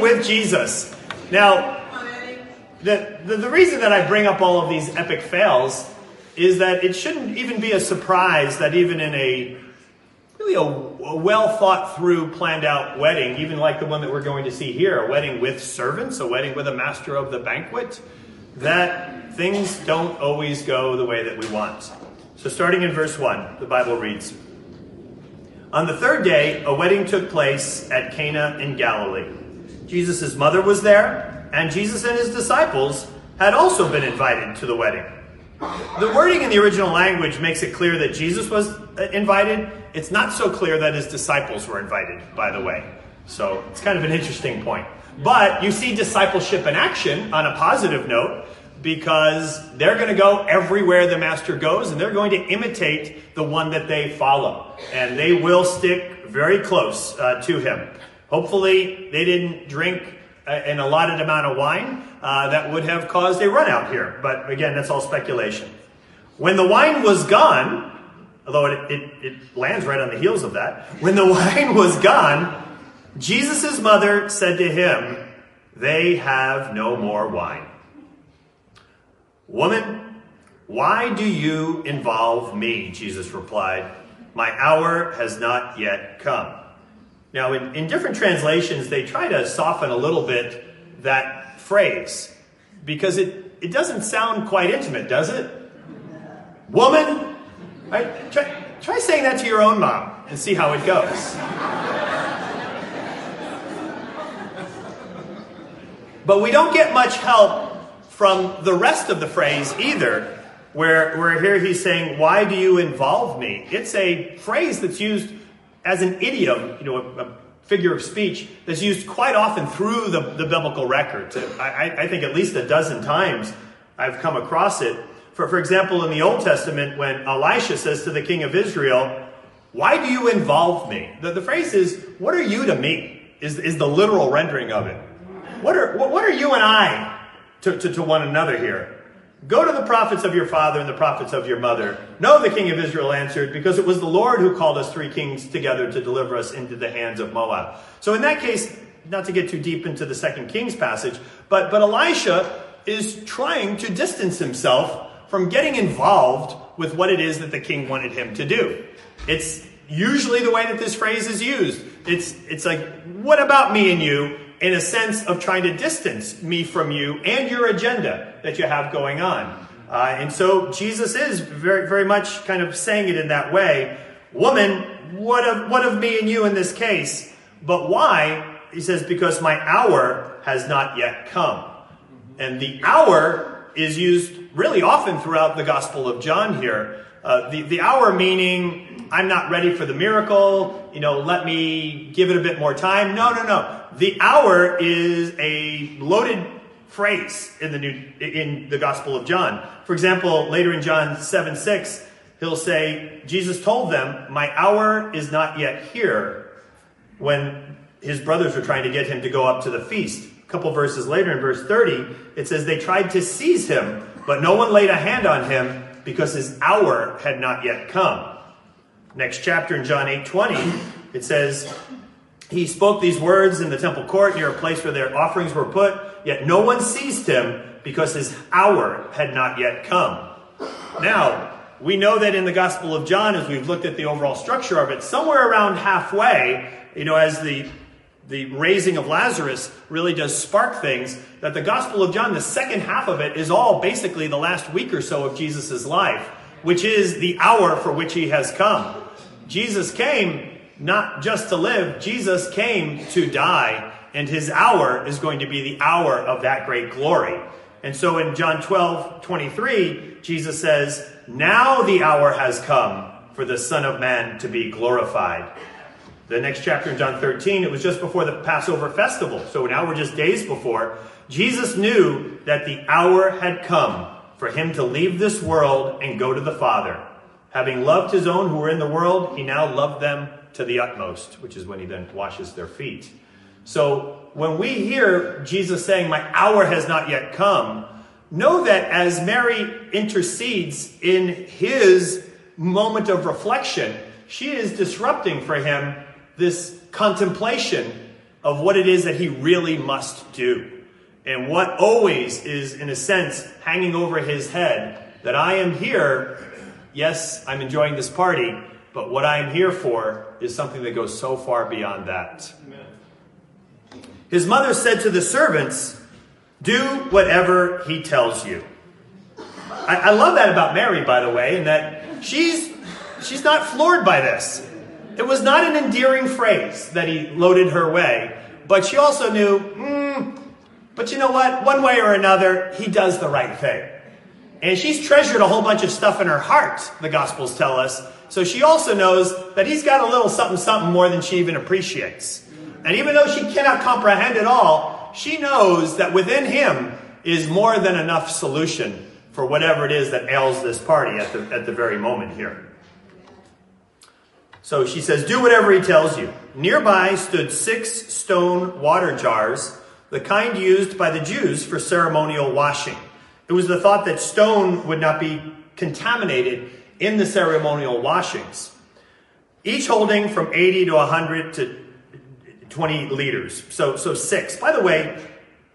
with Jesus. Now, the, the, the reason that I bring up all of these epic fails is that it shouldn't even be a surprise that even in a really a, a well thought through, planned out wedding, even like the one that we're going to see here, a wedding with servants, a wedding with a master of the banquet, that things don't always go the way that we want. So, starting in verse 1, the Bible reads On the third day, a wedding took place at Cana in Galilee. Jesus' mother was there, and Jesus and his disciples had also been invited to the wedding. The wording in the original language makes it clear that Jesus was uh, invited. It's not so clear that his disciples were invited, by the way. So it's kind of an interesting point. But you see discipleship in action on a positive note because they're going to go everywhere the master goes and they're going to imitate the one that they follow. And they will stick very close uh, to him. Hopefully, they didn't drink an allotted amount of wine uh, that would have caused a run out here. But again, that's all speculation. When the wine was gone, although it, it, it lands right on the heels of that, when the wine was gone, Jesus' mother said to him, They have no more wine. Woman, why do you involve me? Jesus replied, My hour has not yet come. Now, in, in different translations, they try to soften a little bit that phrase because it, it doesn't sound quite intimate, does it? Woman, right? Try, try saying that to your own mom and see how it goes. but we don't get much help from the rest of the phrase either, where, where here he's saying, Why do you involve me? It's a phrase that's used as an idiom, you know, a, a, figure of speech that's used quite often through the, the biblical records. I, I, think at least a dozen times I've come across it. For, for example, in the Old Testament, when Elisha says to the king of Israel, Why do you involve me? The, the phrase is, What are you to me? Is, is the literal rendering of it. What are, what, what are you and I to, to, to one another here? Go to the prophets of your father and the prophets of your mother. No, the king of Israel answered, because it was the Lord who called us three kings together to deliver us into the hands of Moab. So in that case, not to get too deep into the second king's passage, but, but Elisha is trying to distance himself from getting involved with what it is that the king wanted him to do. It's usually the way that this phrase is used. It's, it's like, what about me and you? In a sense of trying to distance me from you and your agenda that you have going on. Uh, and so Jesus is very, very much kind of saying it in that way. Woman, what of, what of me and you in this case? But why? He says, because my hour has not yet come. And the hour is used really often throughout the Gospel of John here. Uh, the, the hour meaning, I'm not ready for the miracle, you know, let me give it a bit more time. No, no, no the hour is a loaded phrase in the new in the Gospel of John. For example, later in John 7 6, he'll say, Jesus told them, My hour is not yet here when his brothers were trying to get him to go up to the feast. A couple verses later in verse 30, it says they tried to seize him, but no one laid a hand on him because his hour had not yet come. Next chapter in John 8 20, it says, he spoke these words in the temple court near a place where their offerings were put, yet no one seized him because his hour had not yet come. Now, we know that in the Gospel of John, as we've looked at the overall structure of it, somewhere around halfway, you know, as the the raising of Lazarus really does spark things, that the Gospel of John, the second half of it, is all basically the last week or so of Jesus' life, which is the hour for which he has come. Jesus came not just to live, Jesus came to die, and his hour is going to be the hour of that great glory. And so in John 12, 23, Jesus says, Now the hour has come for the Son of Man to be glorified. The next chapter in John 13, it was just before the Passover festival. So now we're just days before. Jesus knew that the hour had come for him to leave this world and go to the Father. Having loved his own who were in the world, he now loved them to the utmost, which is when he then washes their feet. So when we hear Jesus saying, My hour has not yet come, know that as Mary intercedes in his moment of reflection, she is disrupting for him this contemplation of what it is that he really must do. And what always is, in a sense, hanging over his head that I am here, yes, I'm enjoying this party, but what I am here for is something that goes so far beyond that. Amen. His mother said to the servants, Do whatever he tells you. I, I love that about Mary, by the way, in that she's she's not floored by this. It was not an endearing phrase that he loaded her way, but she also knew, hmm, but you know what? One way or another, he does the right thing. And she's treasured a whole bunch of stuff in her heart, the Gospels tell us. So she also knows that he's got a little something, something more than she even appreciates. And even though she cannot comprehend it all, she knows that within him is more than enough solution for whatever it is that ails this party at the, at the very moment here. So she says, Do whatever he tells you. Nearby stood six stone water jars, the kind used by the Jews for ceremonial washing. It was the thought that stone would not be contaminated in the ceremonial washings, each holding from 80 to 100 to 20 liters. So, so six. By the way,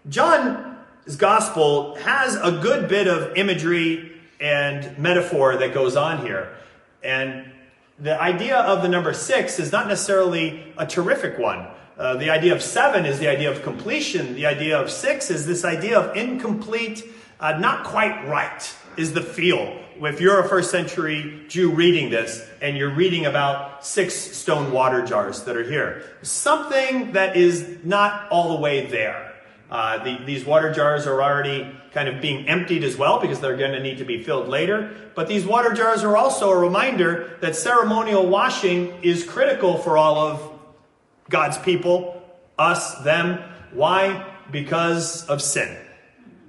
John's gospel has a good bit of imagery and metaphor that goes on here. And the idea of the number six is not necessarily a terrific one. Uh, the idea of seven is the idea of completion. The idea of six is this idea of incomplete, uh, not quite right, is the feel. If you're a first century Jew reading this and you're reading about six stone water jars that are here, something that is not all the way there. Uh, the, these water jars are already kind of being emptied as well because they're going to need to be filled later. But these water jars are also a reminder that ceremonial washing is critical for all of God's people, us, them. Why? Because of sin.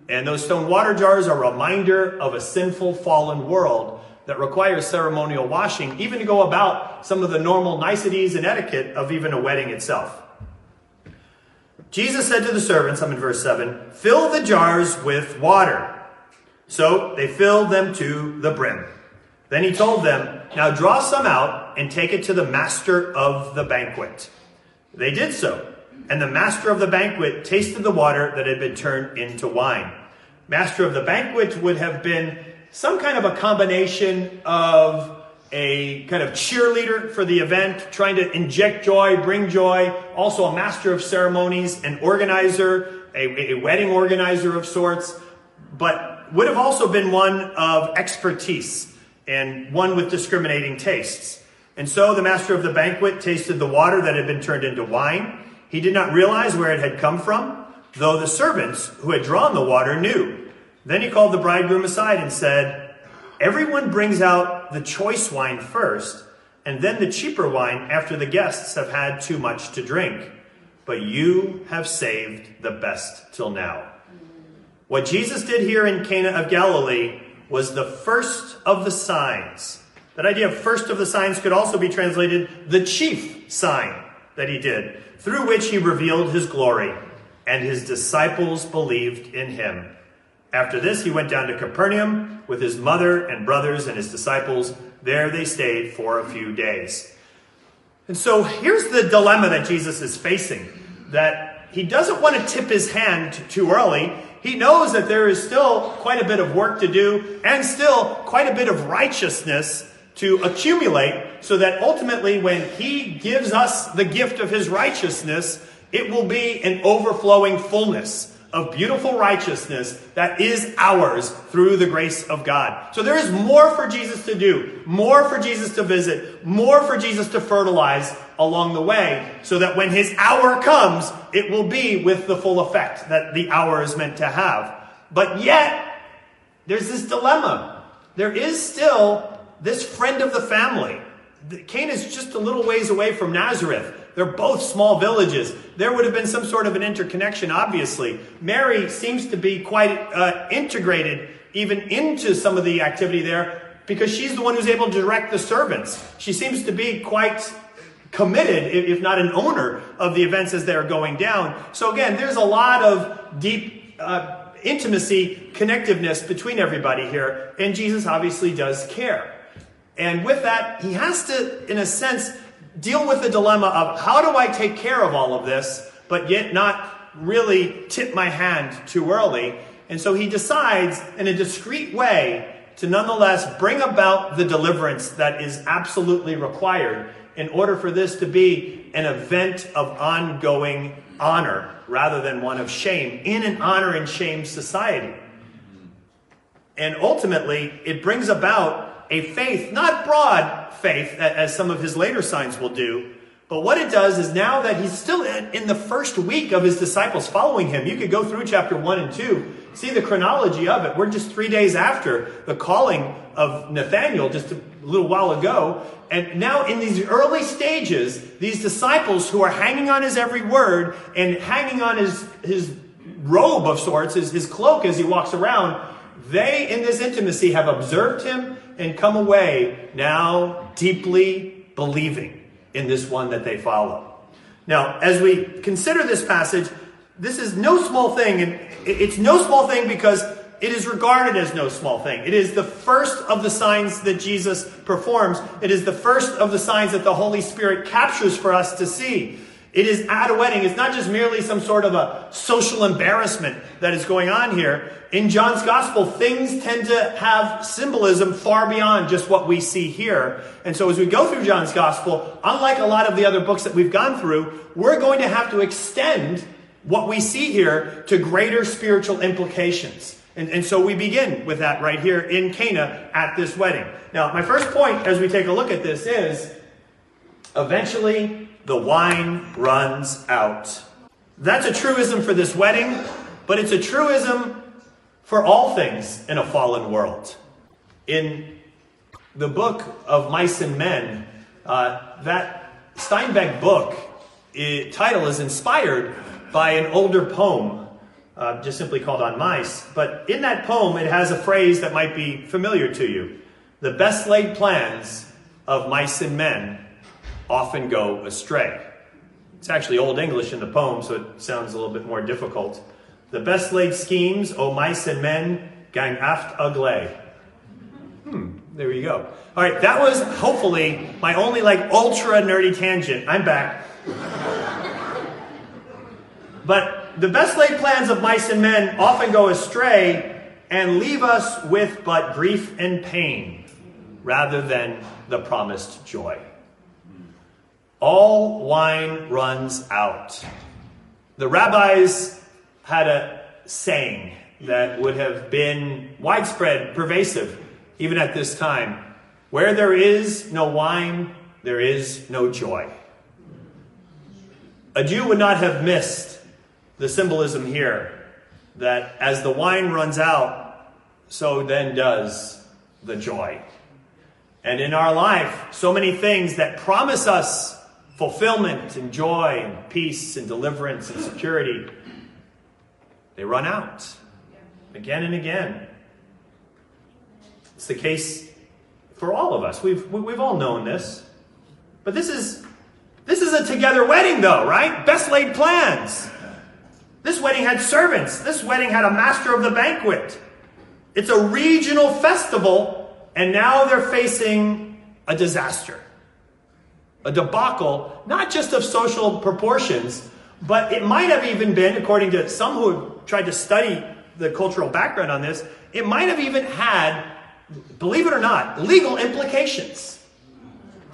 And those stone water jars are a reminder of a sinful, fallen world that requires ceremonial washing, even to go about some of the normal niceties and etiquette of even a wedding itself. Jesus said to the servants, I'm in verse 7, fill the jars with water. So they filled them to the brim. Then he told them, Now draw some out and take it to the master of the banquet. They did so, and the master of the banquet tasted the water that had been turned into wine. Master of the banquet would have been some kind of a combination of a kind of cheerleader for the event, trying to inject joy, bring joy, also a master of ceremonies, an organizer, a, a wedding organizer of sorts, but would have also been one of expertise and one with discriminating tastes. And so the master of the banquet tasted the water that had been turned into wine. He did not realize where it had come from, though the servants who had drawn the water knew. Then he called the bridegroom aside and said, Everyone brings out the choice wine first, and then the cheaper wine after the guests have had too much to drink. But you have saved the best till now. What Jesus did here in Cana of Galilee was the first of the signs. That idea of first of the signs could also be translated the chief sign that he did, through which he revealed his glory, and his disciples believed in him. After this, he went down to Capernaum with his mother and brothers and his disciples. There they stayed for a few days. And so here's the dilemma that Jesus is facing that he doesn't want to tip his hand too early. He knows that there is still quite a bit of work to do and still quite a bit of righteousness to accumulate so that ultimately when he gives us the gift of his righteousness, it will be an overflowing fullness of beautiful righteousness that is ours through the grace of God. So there is more for Jesus to do, more for Jesus to visit, more for Jesus to fertilize along the way, so that when his hour comes, it will be with the full effect that the hour is meant to have. But yet, there's this dilemma. There is still this friend of the family. Cana is just a little ways away from Nazareth. They're both small villages. There would have been some sort of an interconnection, obviously. Mary seems to be quite uh, integrated even into some of the activity there because she's the one who's able to direct the servants. She seems to be quite committed, if not an owner, of the events as they're going down. So again, there's a lot of deep uh, intimacy, connectiveness between everybody here, and Jesus obviously does care. And with that, he has to, in a sense, deal with the dilemma of how do I take care of all of this but yet not really tip my hand too early. And so he decides, in a discreet way, to nonetheless bring about the deliverance that is absolutely required in order for this to be an event of ongoing honor rather than one of shame in an honor and shame society. And ultimately, it brings about a faith, not broad faith, as some of his later signs will do, but what it does is now that he's still in the first week of his disciples following him, you could go through chapter 1 and 2, see the chronology of it. We're just three days after the calling of Nathaniel just a little while ago. And now in these early stages, these disciples who are hanging on his every word and hanging on his, his robe of sorts, his, his cloak as he walks around, they in this intimacy have observed him and come away now deeply believing in this one that they follow. Now, as we consider this passage, this is no small thing, and it's no small thing because it is regarded as no small thing. It is the first of the signs that Jesus performs. It is the first of the signs that the Holy Spirit captures for us to see. It is at a wedding. It's not just merely some sort of a social embarrassment that is going on here. In John's gospel, things tend to have symbolism far beyond just what we see here. And so as we go through John's gospel, unlike a lot of the other books that we've gone through, we're going to have to extend what we see here to greater spiritual implications. And, and so we begin with that right here in Cana at this wedding. Now, my first point as we take a look at this is eventually the wine runs out. That's a truism for this wedding, but it's a truism for all things in a fallen world. In the book of Mice and Men, uh, that Steinbeck book it, title is inspired by an older poem, uh, just simply called On Mice. But in that poem, it has a phrase that might be familiar to you The best laid plans of mice and men often go astray. It's actually Old English in the poem, so it sounds a little bit more difficult. The best laid schemes, o mice and men, gang aft ugly. Hmm, there you go. All right, that was hopefully my only like ultra nerdy tangent. I'm back. but the best laid plans of mice and men often go astray and leave us with but grief and pain rather than the promised joy. All wine runs out. The rabbis had a saying that would have been widespread, pervasive, even at this time. Where there is no wine, there is no joy. A Jew would not have missed the symbolism here that as the wine runs out, so then does the joy. And in our life, so many things that promise us fulfillment and joy and peace and deliverance and security, they run out again and again. It's the case for all of us. We've, we've all known this. But this is, this is a together wedding, though, right? Best laid plans. This wedding had servants. This wedding had a master of the banquet. It's a regional festival, and now they're facing a disaster a debacle, not just of social proportions, but it might have even been, according to some who have tried to study the cultural background on this, it might have even had, believe it or not, legal implications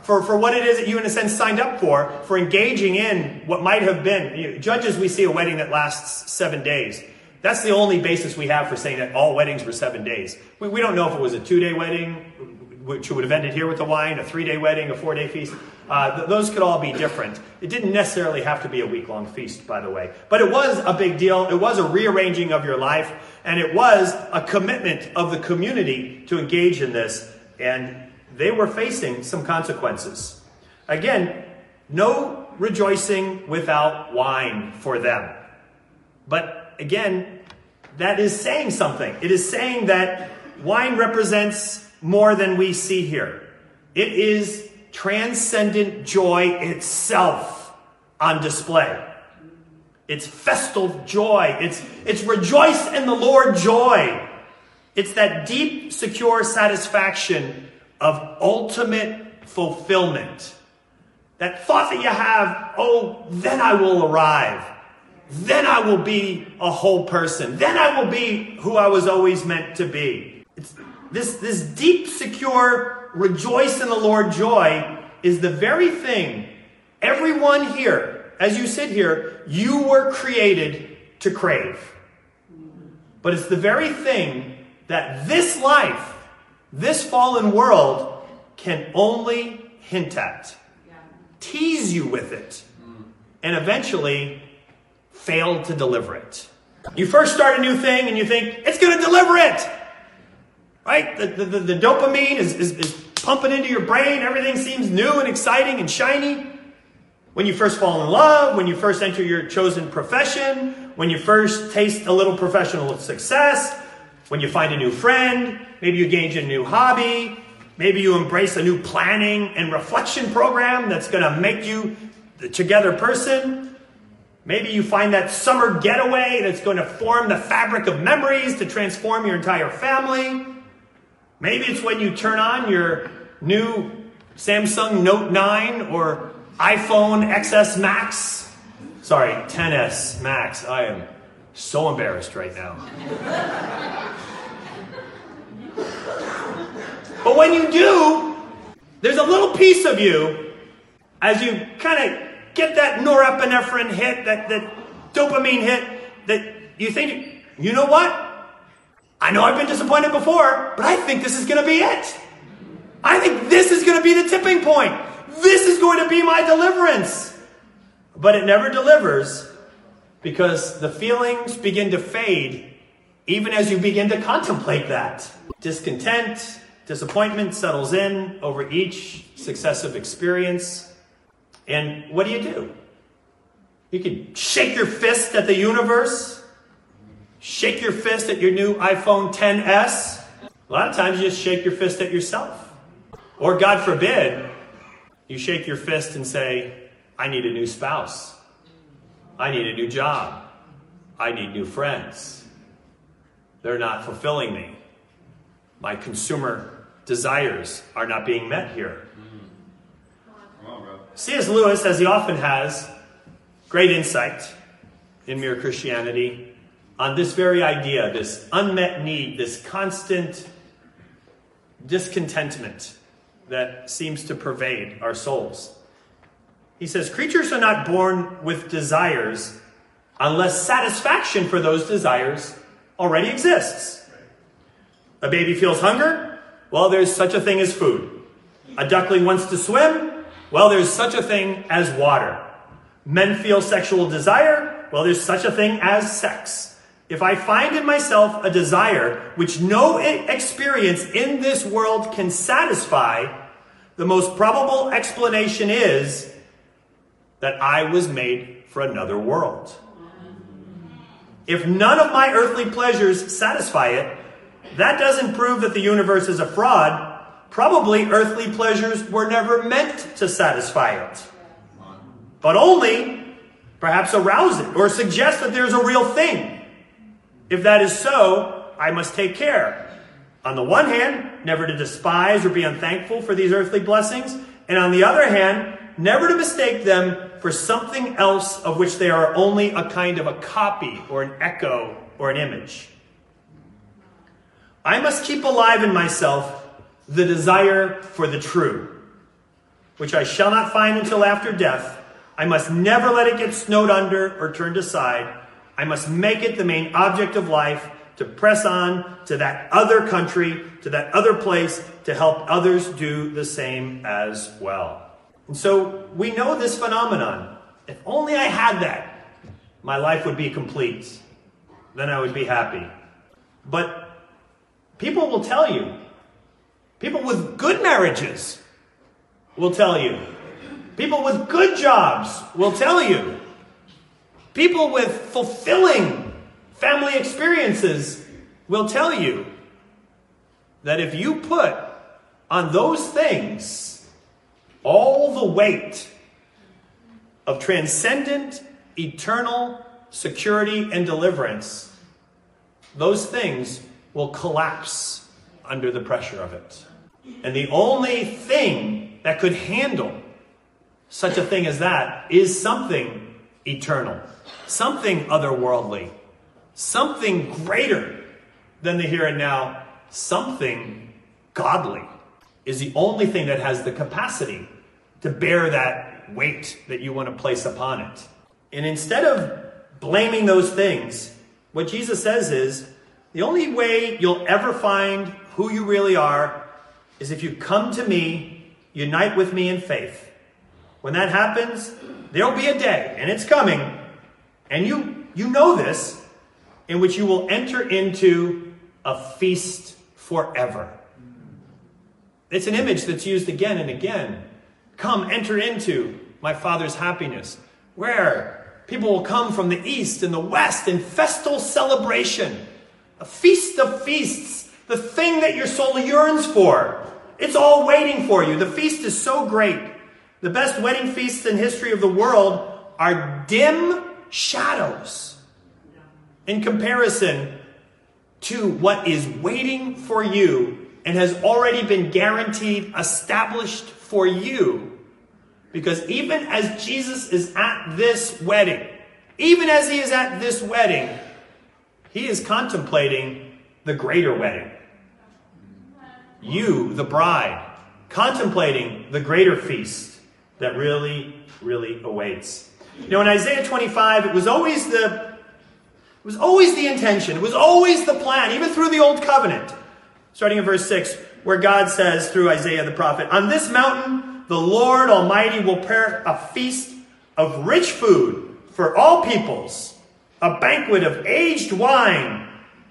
for, for what it is that you, in a sense, signed up for, for engaging in what might have been. You know, judges, we see a wedding that lasts seven days. That's the only basis we have for saying that all weddings were seven days. We, we don't know if it was a two day wedding, which would have ended here with the wine, a three day wedding, a four day feast. Uh, th- those could all be different. It didn't necessarily have to be a week long feast, by the way. But it was a big deal. It was a rearranging of your life, and it was a commitment of the community to engage in this. And they were facing some consequences. Again, no rejoicing without wine for them. But again, that is saying something. It is saying that wine represents more than we see here. It is transcendent joy itself on display. It's festal joy. It's, it's rejoice in the Lord joy. It's that deep, secure satisfaction of ultimate fulfillment. That thought that you have, oh, then I will arrive. then I will be a whole person. Then I will be who I was always meant to be. It's this, this deep, secure, rejoice in the Lord joy is the very thing everyone here, as you sit here, you were created to crave. But it's the very thing that this life, this fallen world, can only hint at, tease you with it, and eventually fail to deliver it. You first start a new thing and you think, it's going to deliver it! Right? The, the, the, the dopamine is, is, is pumping into your brain. Everything seems new and exciting and shiny. When you first fall in love, when you first enter your chosen profession, when you first taste a little professional success, when you find a new friend, maybe you engage in a new hobby, maybe you embrace a new planning and reflection program that's going to make you the together person. Maybe you find that summer getaway that's going to form the fabric of memories to transform your entire family. Maybe it's when you turn on your new Samsung Note 9 or iPhone XS Max. Sorry, 10s Max. I am so embarrassed right now. but when you do, there's a little piece of you as you kind of get that norepinephrine hit, that, that dopamine hit, that you think, you know what? I know I've been disappointed before, but I think this is going to be it. I think this is going to be the tipping point. This is going to be my deliverance. But it never delivers because the feelings begin to fade even as you begin to contemplate that. Discontent, disappointment settles in over each successive experience. And what do you do? You can shake your fist at the universe, shake your fist at your new iPhone 10s. A lot of times you just shake your fist at yourself. Or, God forbid, you shake your fist and say, I need a new spouse. I need a new job. I need new friends. They're not fulfilling me. My consumer desires are not being met here. C.S. Lewis, as he often has, great insight in Mere Christianity on this very idea, this unmet need, this constant discontentment that seems to pervade our souls. He says, Creatures are not born with desires unless satisfaction for those desires already exists. A baby feels hunger? Well, there's such a thing as food. A duckling wants to swim? Well, there's such a thing as water. Men feel sexual desire? Well, there's such a thing as sex. If I find in myself a desire which no experience in this world can satisfy, the most probable explanation is that I was made for another world. If none of my earthly pleasures satisfy it, that doesn't prove that the universe is a fraud. Probably earthly pleasures were never meant to satisfy it, but only perhaps arouse it or suggest that there's a real thing. If that is so, I must take care. On the one hand, never to despise or be unthankful for these earthly blessings, and on the other hand, never to mistake them for something else of which they are only a kind of a copy or an echo or an image. I must keep alive in myself the desire for the true, which I shall not find until after death. I must never let it get snowed under or turned aside. I must make it the main object of life to press on to that other country, to that other place, to help others do the same as well. And so we know this phenomenon. If only I had that, my life would be complete. Then I would be happy. But people will tell you, people with good marriages will tell you, people with good jobs will tell you, people with fulfilling family experiences will tell you that if you put on those things all the weight of transcendent, eternal security and deliverance, those things will collapse under the pressure of it. And the only thing that could handle such a thing as that is something eternal, something otherworldly, something greater than the here and now, something godly is the only thing that has the capacity to bear that weight that you want to place upon it. And instead of blaming those things, what Jesus says is the only way you'll ever find who you really are is if you come to me, unite with me in faith. When that happens, there'll be a day, and it's coming, and you, you know this, in which you will enter into a feast forever. It's an image that's used again and again. Come, enter into my Father's happiness, where people will come from the east and the west in festal celebration, a feast of feasts, the thing that your soul yearns for. It's all waiting for you. The feast is so great. The best wedding feasts in history of the world are dim shadows in comparison to what is waiting for you and has already been guaranteed, established for you. Because even as Jesus is at this wedding, even as he is at this wedding, he is contemplating the greater wedding. You, the bride, contemplating the greater feast that really, really awaits. You know, in Isaiah 25, it was always the it was always the intention, it was always the plan, even through the old covenant starting in verse 6, where God says through Isaiah the prophet, On this mountain the Lord Almighty will prepare a feast of rich food for all peoples, a banquet of aged wine,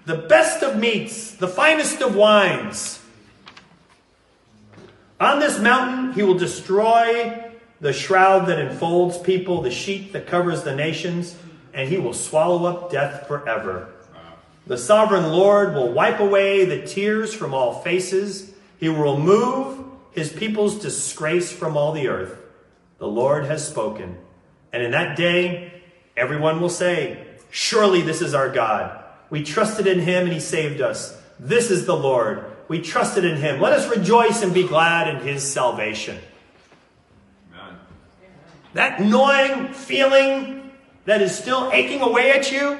the best of meats, the finest of wines. On this mountain he will destroy the shroud that enfolds people, the sheet that covers the nations, and he will swallow up death forever. The sovereign Lord will wipe away the tears from all faces. He will remove his people's disgrace from all the earth. The Lord has spoken. And in that day, everyone will say, Surely this is our God. We trusted in him and he saved us. This is the Lord. We trusted in him. Let us rejoice and be glad in his salvation. That gnawing feeling that is still aching away at you,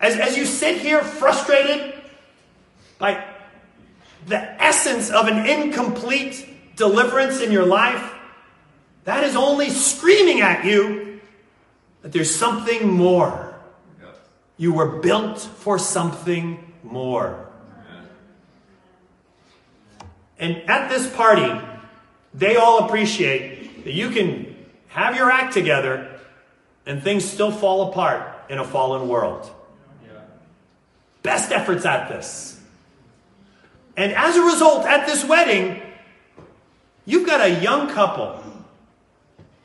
as, as you sit here frustrated by the essence of an incomplete deliverance in your life, that is only screaming at you that there's something more. You were built for something more. And at this party, they all appreciate that you can have your act together and things still fall apart in a fallen world best efforts at this. And as a result, at this wedding, you've got a young couple,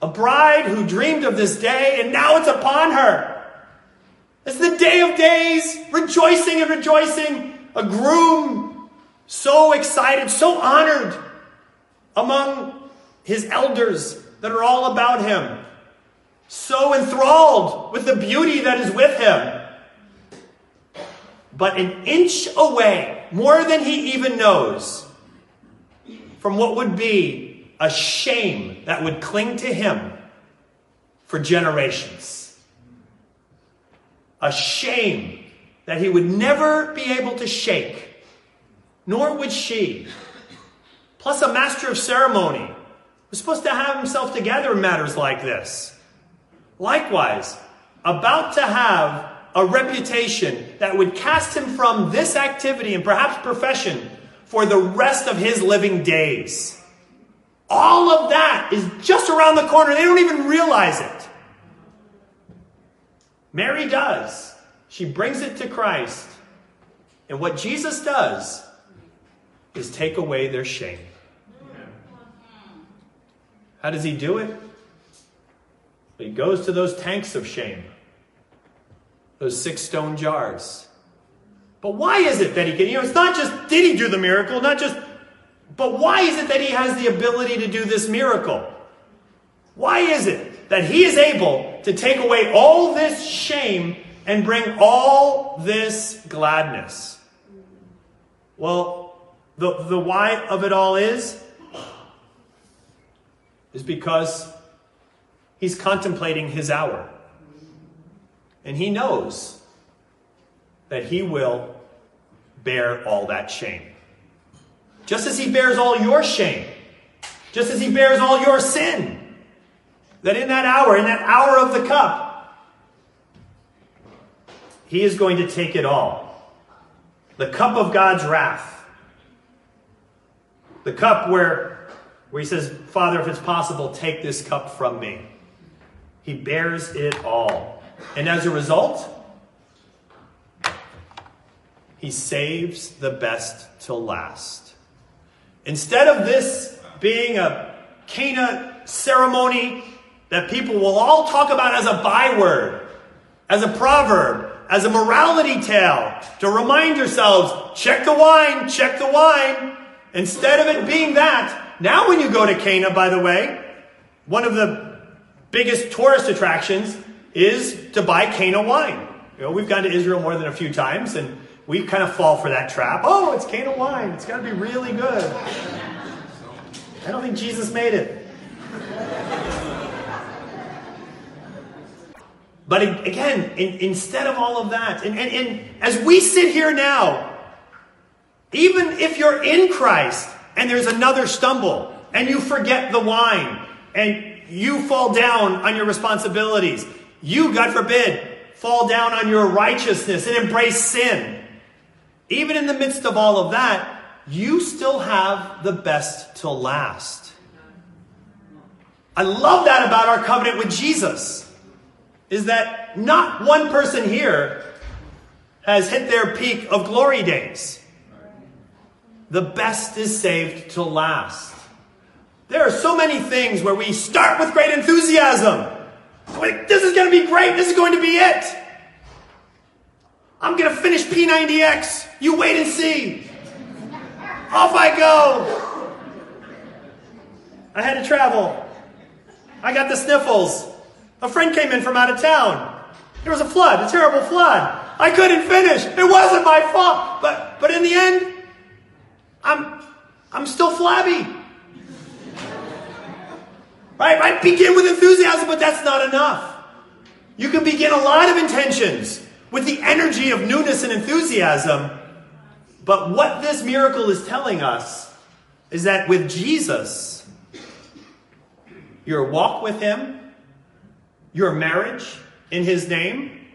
a bride who dreamed of this day, and now it's upon her. It's the day of days, rejoicing and rejoicing. A groom so excited, so honored among his elders that are all about him, so enthralled with the beauty that is with him but an inch away, more than he even knows, from what would be a shame that would cling to him for generations. A shame that he would never be able to shake, nor would she. Plus, a master of ceremony supposed to have himself together in matters like this. Likewise, about to have a reputation that would cast him from this activity and perhaps profession for the rest of his living days. All of that is just around the corner. They don't even realize it. Mary does. She brings it to Christ. And what Jesus does is take away their shame. How does he do it? He goes to those tanks of shame those six stone jars. But why is it that he can? You know, it's not just did he do the miracle, not just, but why is it that he has the ability to do this miracle? Why is it that he is able to take away all this shame and bring all this gladness? Well, the, the why of it all is, is because he's contemplating his hour. And he knows that he will bear all that shame. Just as he bears all your shame, just as he bears all your sin. That in that hour, in that hour of the cup, he is going to take it all. The cup of God's wrath. The cup where, where he says, Father, if it's possible, take this cup from me. He bears it all. And as a result, he saves the best till last. Instead of this being a Cana ceremony that people will all talk about as a byword, as a proverb, as a morality tale, to remind yourselves, check the wine, check the wine. Instead of it being that, now when you go to Cana, by the way, one of the biggest tourist attractions is to buy Cana wine. You know, we've gone to Israel more than a few times, and we kind of fall for that trap. Oh, it's Cana wine. It's got to be really good. I don't think Jesus made it. But again, in, instead of all of that, and, and, and as we sit here now, even if you're in Christ and there's another stumble and you forget the wine and you fall down on your responsibilities, you, God forbid, fall down on your righteousness and embrace sin. Even in the midst of all of that, you still have the best to last. I love that about our covenant with Jesus. Is that not one person here has hit their peak of glory days. The best is saved to last. There are so many things where we start with great enthusiasm. This is going to be great. This is going to be it. I'm going to finish P90X. You wait and see. Off I go. I had to travel. I got the sniffles. A friend came in from out of town. There was a flood, a terrible flood. I couldn't finish. It wasn't my fault. But but in the end, I'm I'm still flabby. Right? I begin with enthusiasm, but that's not enough. You can begin a lot of intentions with the energy of newness and enthusiasm. But what this miracle is telling us is that with Jesus, your walk with Him, your marriage in His name,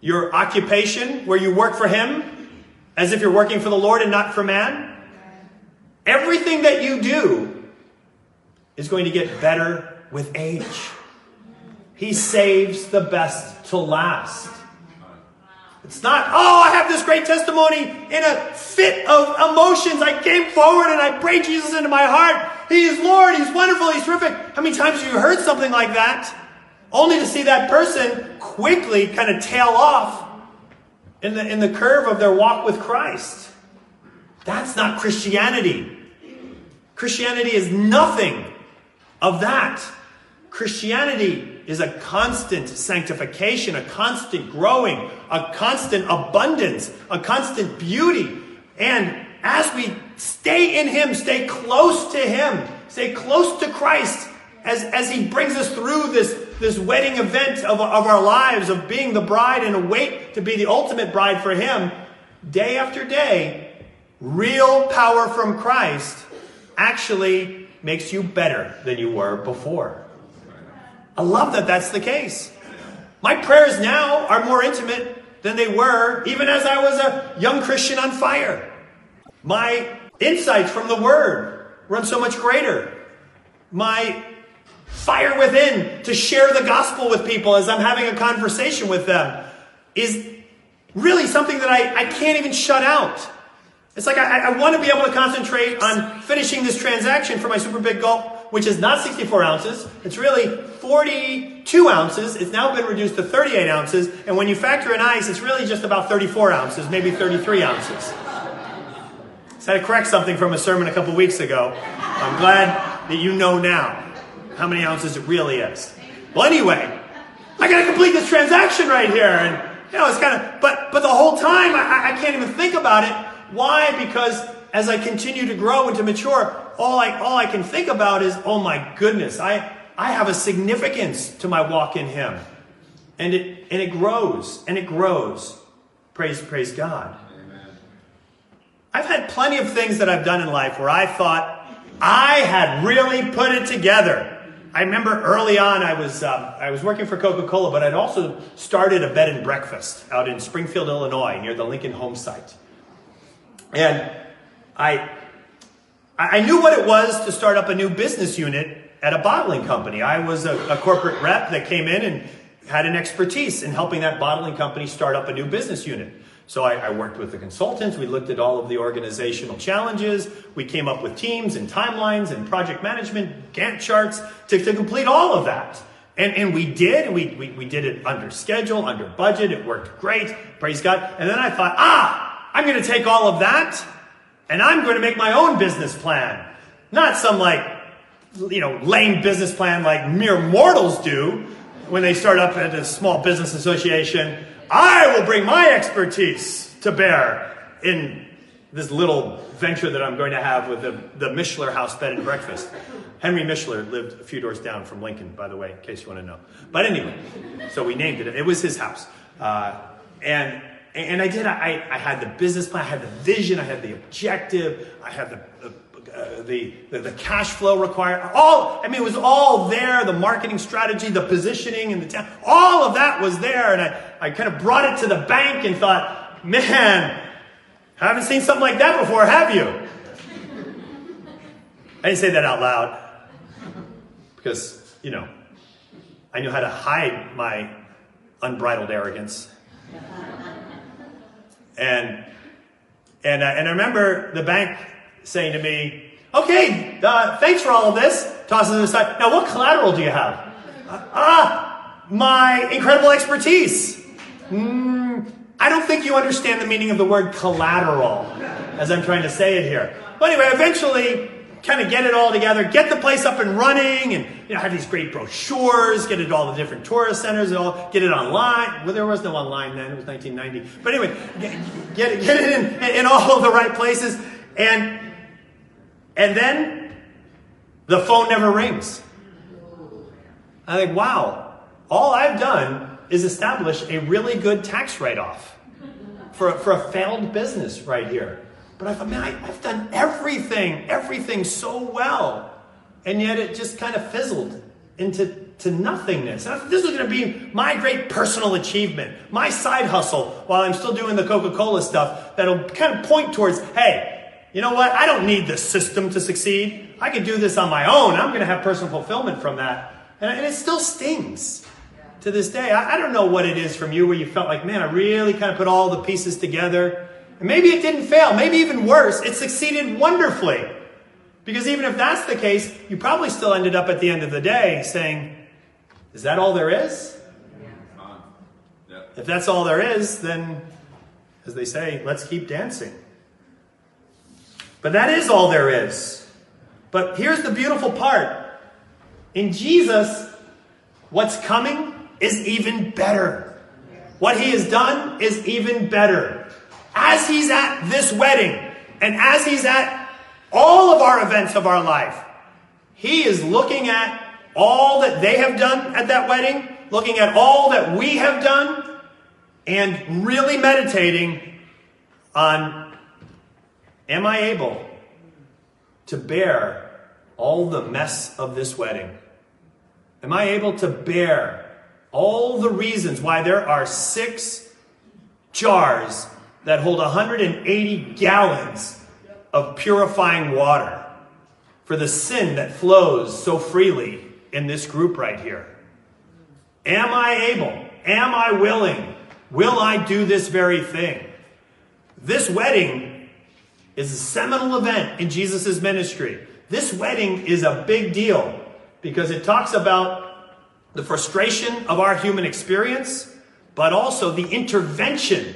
your occupation where you work for Him as if you're working for the Lord and not for man, everything that you do is going to get better with age. He saves the best to last. It's not, oh, I have this great testimony in a fit of emotions. I came forward and I prayed Jesus into my heart. He is Lord. He's wonderful. He's terrific. How many times have you heard something like that? Only to see that person quickly kind of tail off in the, in the curve of their walk with Christ. That's not Christianity. Christianity is nothing of that. Christianity is a constant sanctification, a constant growing, a constant abundance, a constant beauty. And as we stay in Him, stay close to Him, stay close to Christ, as, as He brings us through this, this wedding event of, of our lives, of being the bride and await to be the ultimate bride for Him, day after day, real power from Christ actually makes you better than you were before. I love that that's the case. My prayers now are more intimate than they were even as I was a young Christian on fire. My insights from the Word run so much greater. My fire within to share the gospel with people as I'm having a conversation with them is really something that I, I can't even shut out. It's like I, I want to be able to concentrate on finishing this transaction for my super big gulp which is not 64 ounces. It's really 42 ounces. It's now been reduced to 38 ounces. And when you factor in ice, it's really just about 34 ounces, maybe 33 ounces. So I had to correct something from a sermon a couple weeks ago. I'm glad that you know now how many ounces it really is. Well, anyway, I got to complete this transaction right here. And, you know, it's kind of, but, but the whole time I, I can't even think about it. Why? Because as I continue to grow and to mature, all I, all I can think about is, oh my goodness, I, I have a significance to my walk in Him. And it, and it grows and it grows. Praise, praise God. I've had plenty of things that I've done in life where I thought I had really put it together. I remember early on I was um, I was working for Coca Cola, but I'd also started a bed and breakfast out in Springfield, Illinois, near the Lincoln home site. And I I knew what it was to start up a new business unit at a bottling company. I was a, a corporate rep that came in and had an expertise in helping that bottling company start up a new business unit. So I, I, worked with the consultants. We looked at all of the organizational challenges. We came up with teams and timelines and project management, Gantt charts to, to complete all of that. And, and we did, we, we, we did it under schedule, under budget. It worked great. Praise God. And then I thought, ah, I'm going to take all of that and I'm going to make my own business plan. Not some like, you know, lame business plan like mere mortals do when they start up at a small business association I will bring my expertise to bear in this little venture that I'm going to have with the, the Mishler House Bed and Breakfast. Henry Mishler lived a few doors down from Lincoln, by the way, in case you want to know. But anyway, so we named it. It was his house. Uh, and and I did. I, I had the business plan, I had the vision, I had the objective, I had the, uh, the, the, the cash flow required. All I mean, it was all there. The marketing strategy, the positioning, and the town. All of that was there, and I I kind of brought it to the bank and thought, man, haven't seen something like that before, have you? I didn't say that out loud because you know I knew how to hide my unbridled arrogance. And and uh, and I remember the bank saying to me, Okay, uh, thanks for all of this. Tosses it aside. Now, what collateral do you have? Uh, ah, my incredible expertise. Mm, I don't think you understand the meaning of the word collateral as I'm trying to say it here. But anyway, eventually, kind of get it all together, get the place up and running, and you know, have these great brochures, get it to all the different tourist centers, all, get it online. Well, there was no online then; it was 1990. But anyway, get, get it, get it in, in all the right places, and and then the phone never rings. I think, wow, all I've done is establish a really good tax write off for, for a failed business right here. But I thought, man, I, have done everything, everything so well. And yet it just kind of fizzled into to nothingness. this is going to be my great personal achievement, my side hustle while I'm still doing the Coca Cola stuff that'll kind of point towards, hey, you know what? I don't need the system to succeed. I can do this on my own. I'm going to have personal fulfillment from that. And, and it still stings to this day. I, I, don't know what it is from you where you felt like, man, I really kind of put all the pieces together. And maybe it didn't fail. Maybe even worse, it succeeded wonderfully. Because even if that's the case, you probably still ended up at the end of the day saying, is that all there is? Yeah. If that's all there is, then, as they say, let's keep dancing. But that is all there is. But here's the beautiful part in Jesus, what's coming is even better. What he has done is even better. As he's at this wedding, and as he's at all of our events of our life, he is looking at all that they have done at that wedding, looking at all that we have done, and really meditating on Am I able to bear all the mess of this wedding? Am I able to bear all the reasons why there are six jars that hold 180 gallons of purifying water for the sin that flows so freely in this group right here? Am I able? Am I willing? Will I do this very thing? This wedding is a seminal event in Jesus' ministry. This wedding is a big deal because it talks about the frustration of our human experience, but also the intervention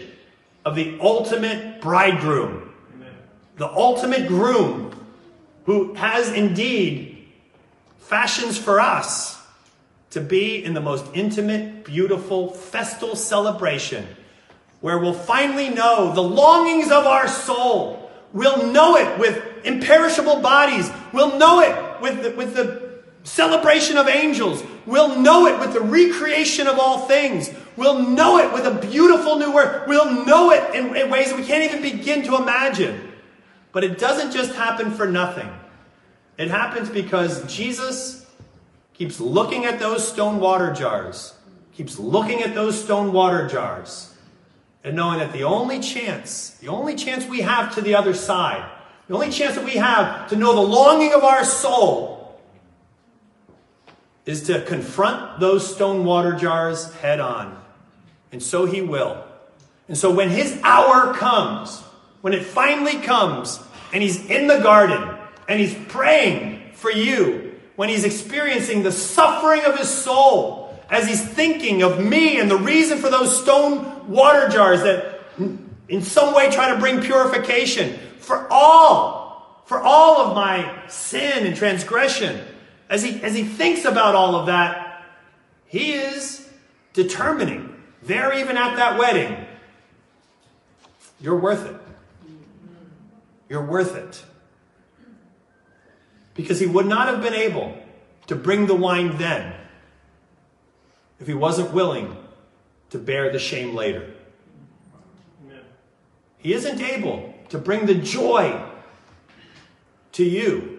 of the ultimate bridegroom, Amen. the ultimate groom who has indeed fashions for us to be in the most intimate, beautiful, festal celebration where we'll finally know the longings of our soul We'll know it with imperishable bodies. We'll know it with the, with the celebration of angels. We'll know it with the recreation of all things. We'll know it with a beautiful new word. We'll know it in, in ways that we can't even begin to imagine. But it doesn't just happen for nothing. It happens because Jesus keeps looking at those stone water jars, keeps looking at those stone water jars, and knowing that the only chance, the only chance we have to the other side, the only chance that we have to know the longing of our soul is to confront those stone water jars head on. And so he will. And so when his hour comes, when it finally comes, and he's in the garden, and he's praying for you, when he's experiencing the suffering of his soul, as he's thinking of me and the reason for those stone water jars that in some way try to bring purification for all, for all of my sin and transgression. As he, as he thinks about all of that, he is determining, there even at that wedding, you're worth it. You're worth it. Because he would not have been able to bring the wine then if he wasn't willing to bear the shame later. He isn't able to bring the joy to you,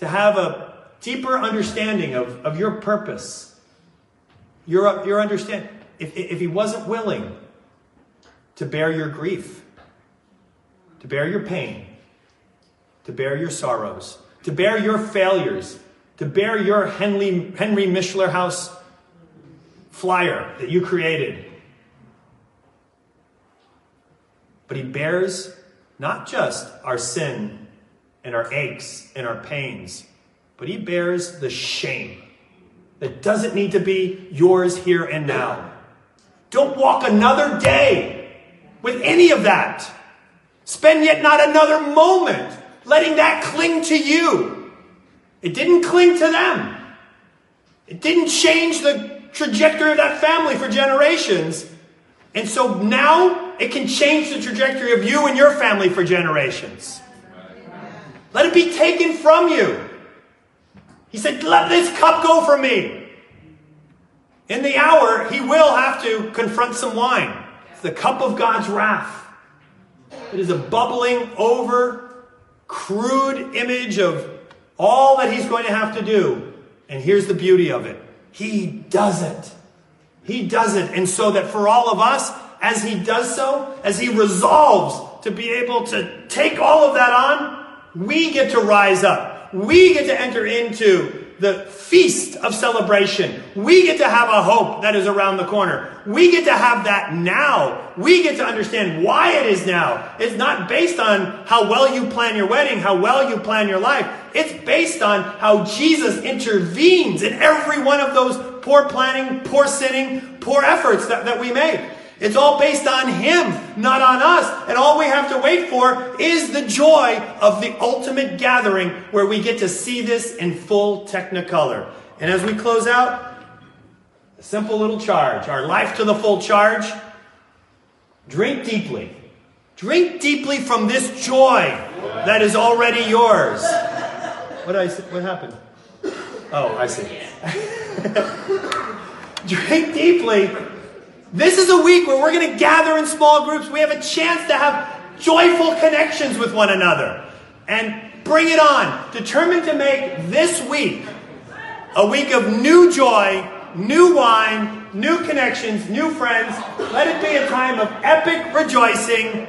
to have a deeper understanding of, of your purpose, your, your understand. If, if he wasn't willing to bear your grief, to bear your pain, to bear your sorrows, to bear your failures, to bear your Henry, Henry Mischler House flyer that you created. But he bears not just our sin and our aches and our pains, but he bears the shame that doesn't need to be yours here and now. Don't walk another day with any of that. Spend yet not another moment letting that cling to you. It didn't cling to them. It didn't change the trajectory of that family for generations. And so now it can change the trajectory of you and your family for generations. Let it be taken from you. He said, Let this cup go from me. In the hour, he will have to confront some wine. It's the cup of God's wrath. It is a bubbling over crude image of all that he's going to have to do. And here's the beauty of it He does it. He does it. And so that for all of us, as he does so, as he resolves to be able to take all of that on, we get to rise up. We get to enter into the feast of celebration. We get to have a hope that is around the corner. We get to have that now. We get to understand why it is now. It's not based on how well you plan your wedding, how well you plan your life. It's based on how Jesus intervenes in every one of those poor planning, poor sinning, poor efforts that, that we make. It's all based on Him, not on us. And all we have to wait for is the joy of the ultimate gathering where we get to see this in full technicolor. And as we close out, a simple little charge our life to the full charge. Drink deeply. Drink deeply from this joy that is already yours. What, I, what happened? Oh, I see. Drink deeply this is a week where we're going to gather in small groups. We have a chance to have joyful connections with one another. And bring it on. Determined to make this week a week of new joy, new wine, new connections, new friends. Let it be a time of epic rejoicing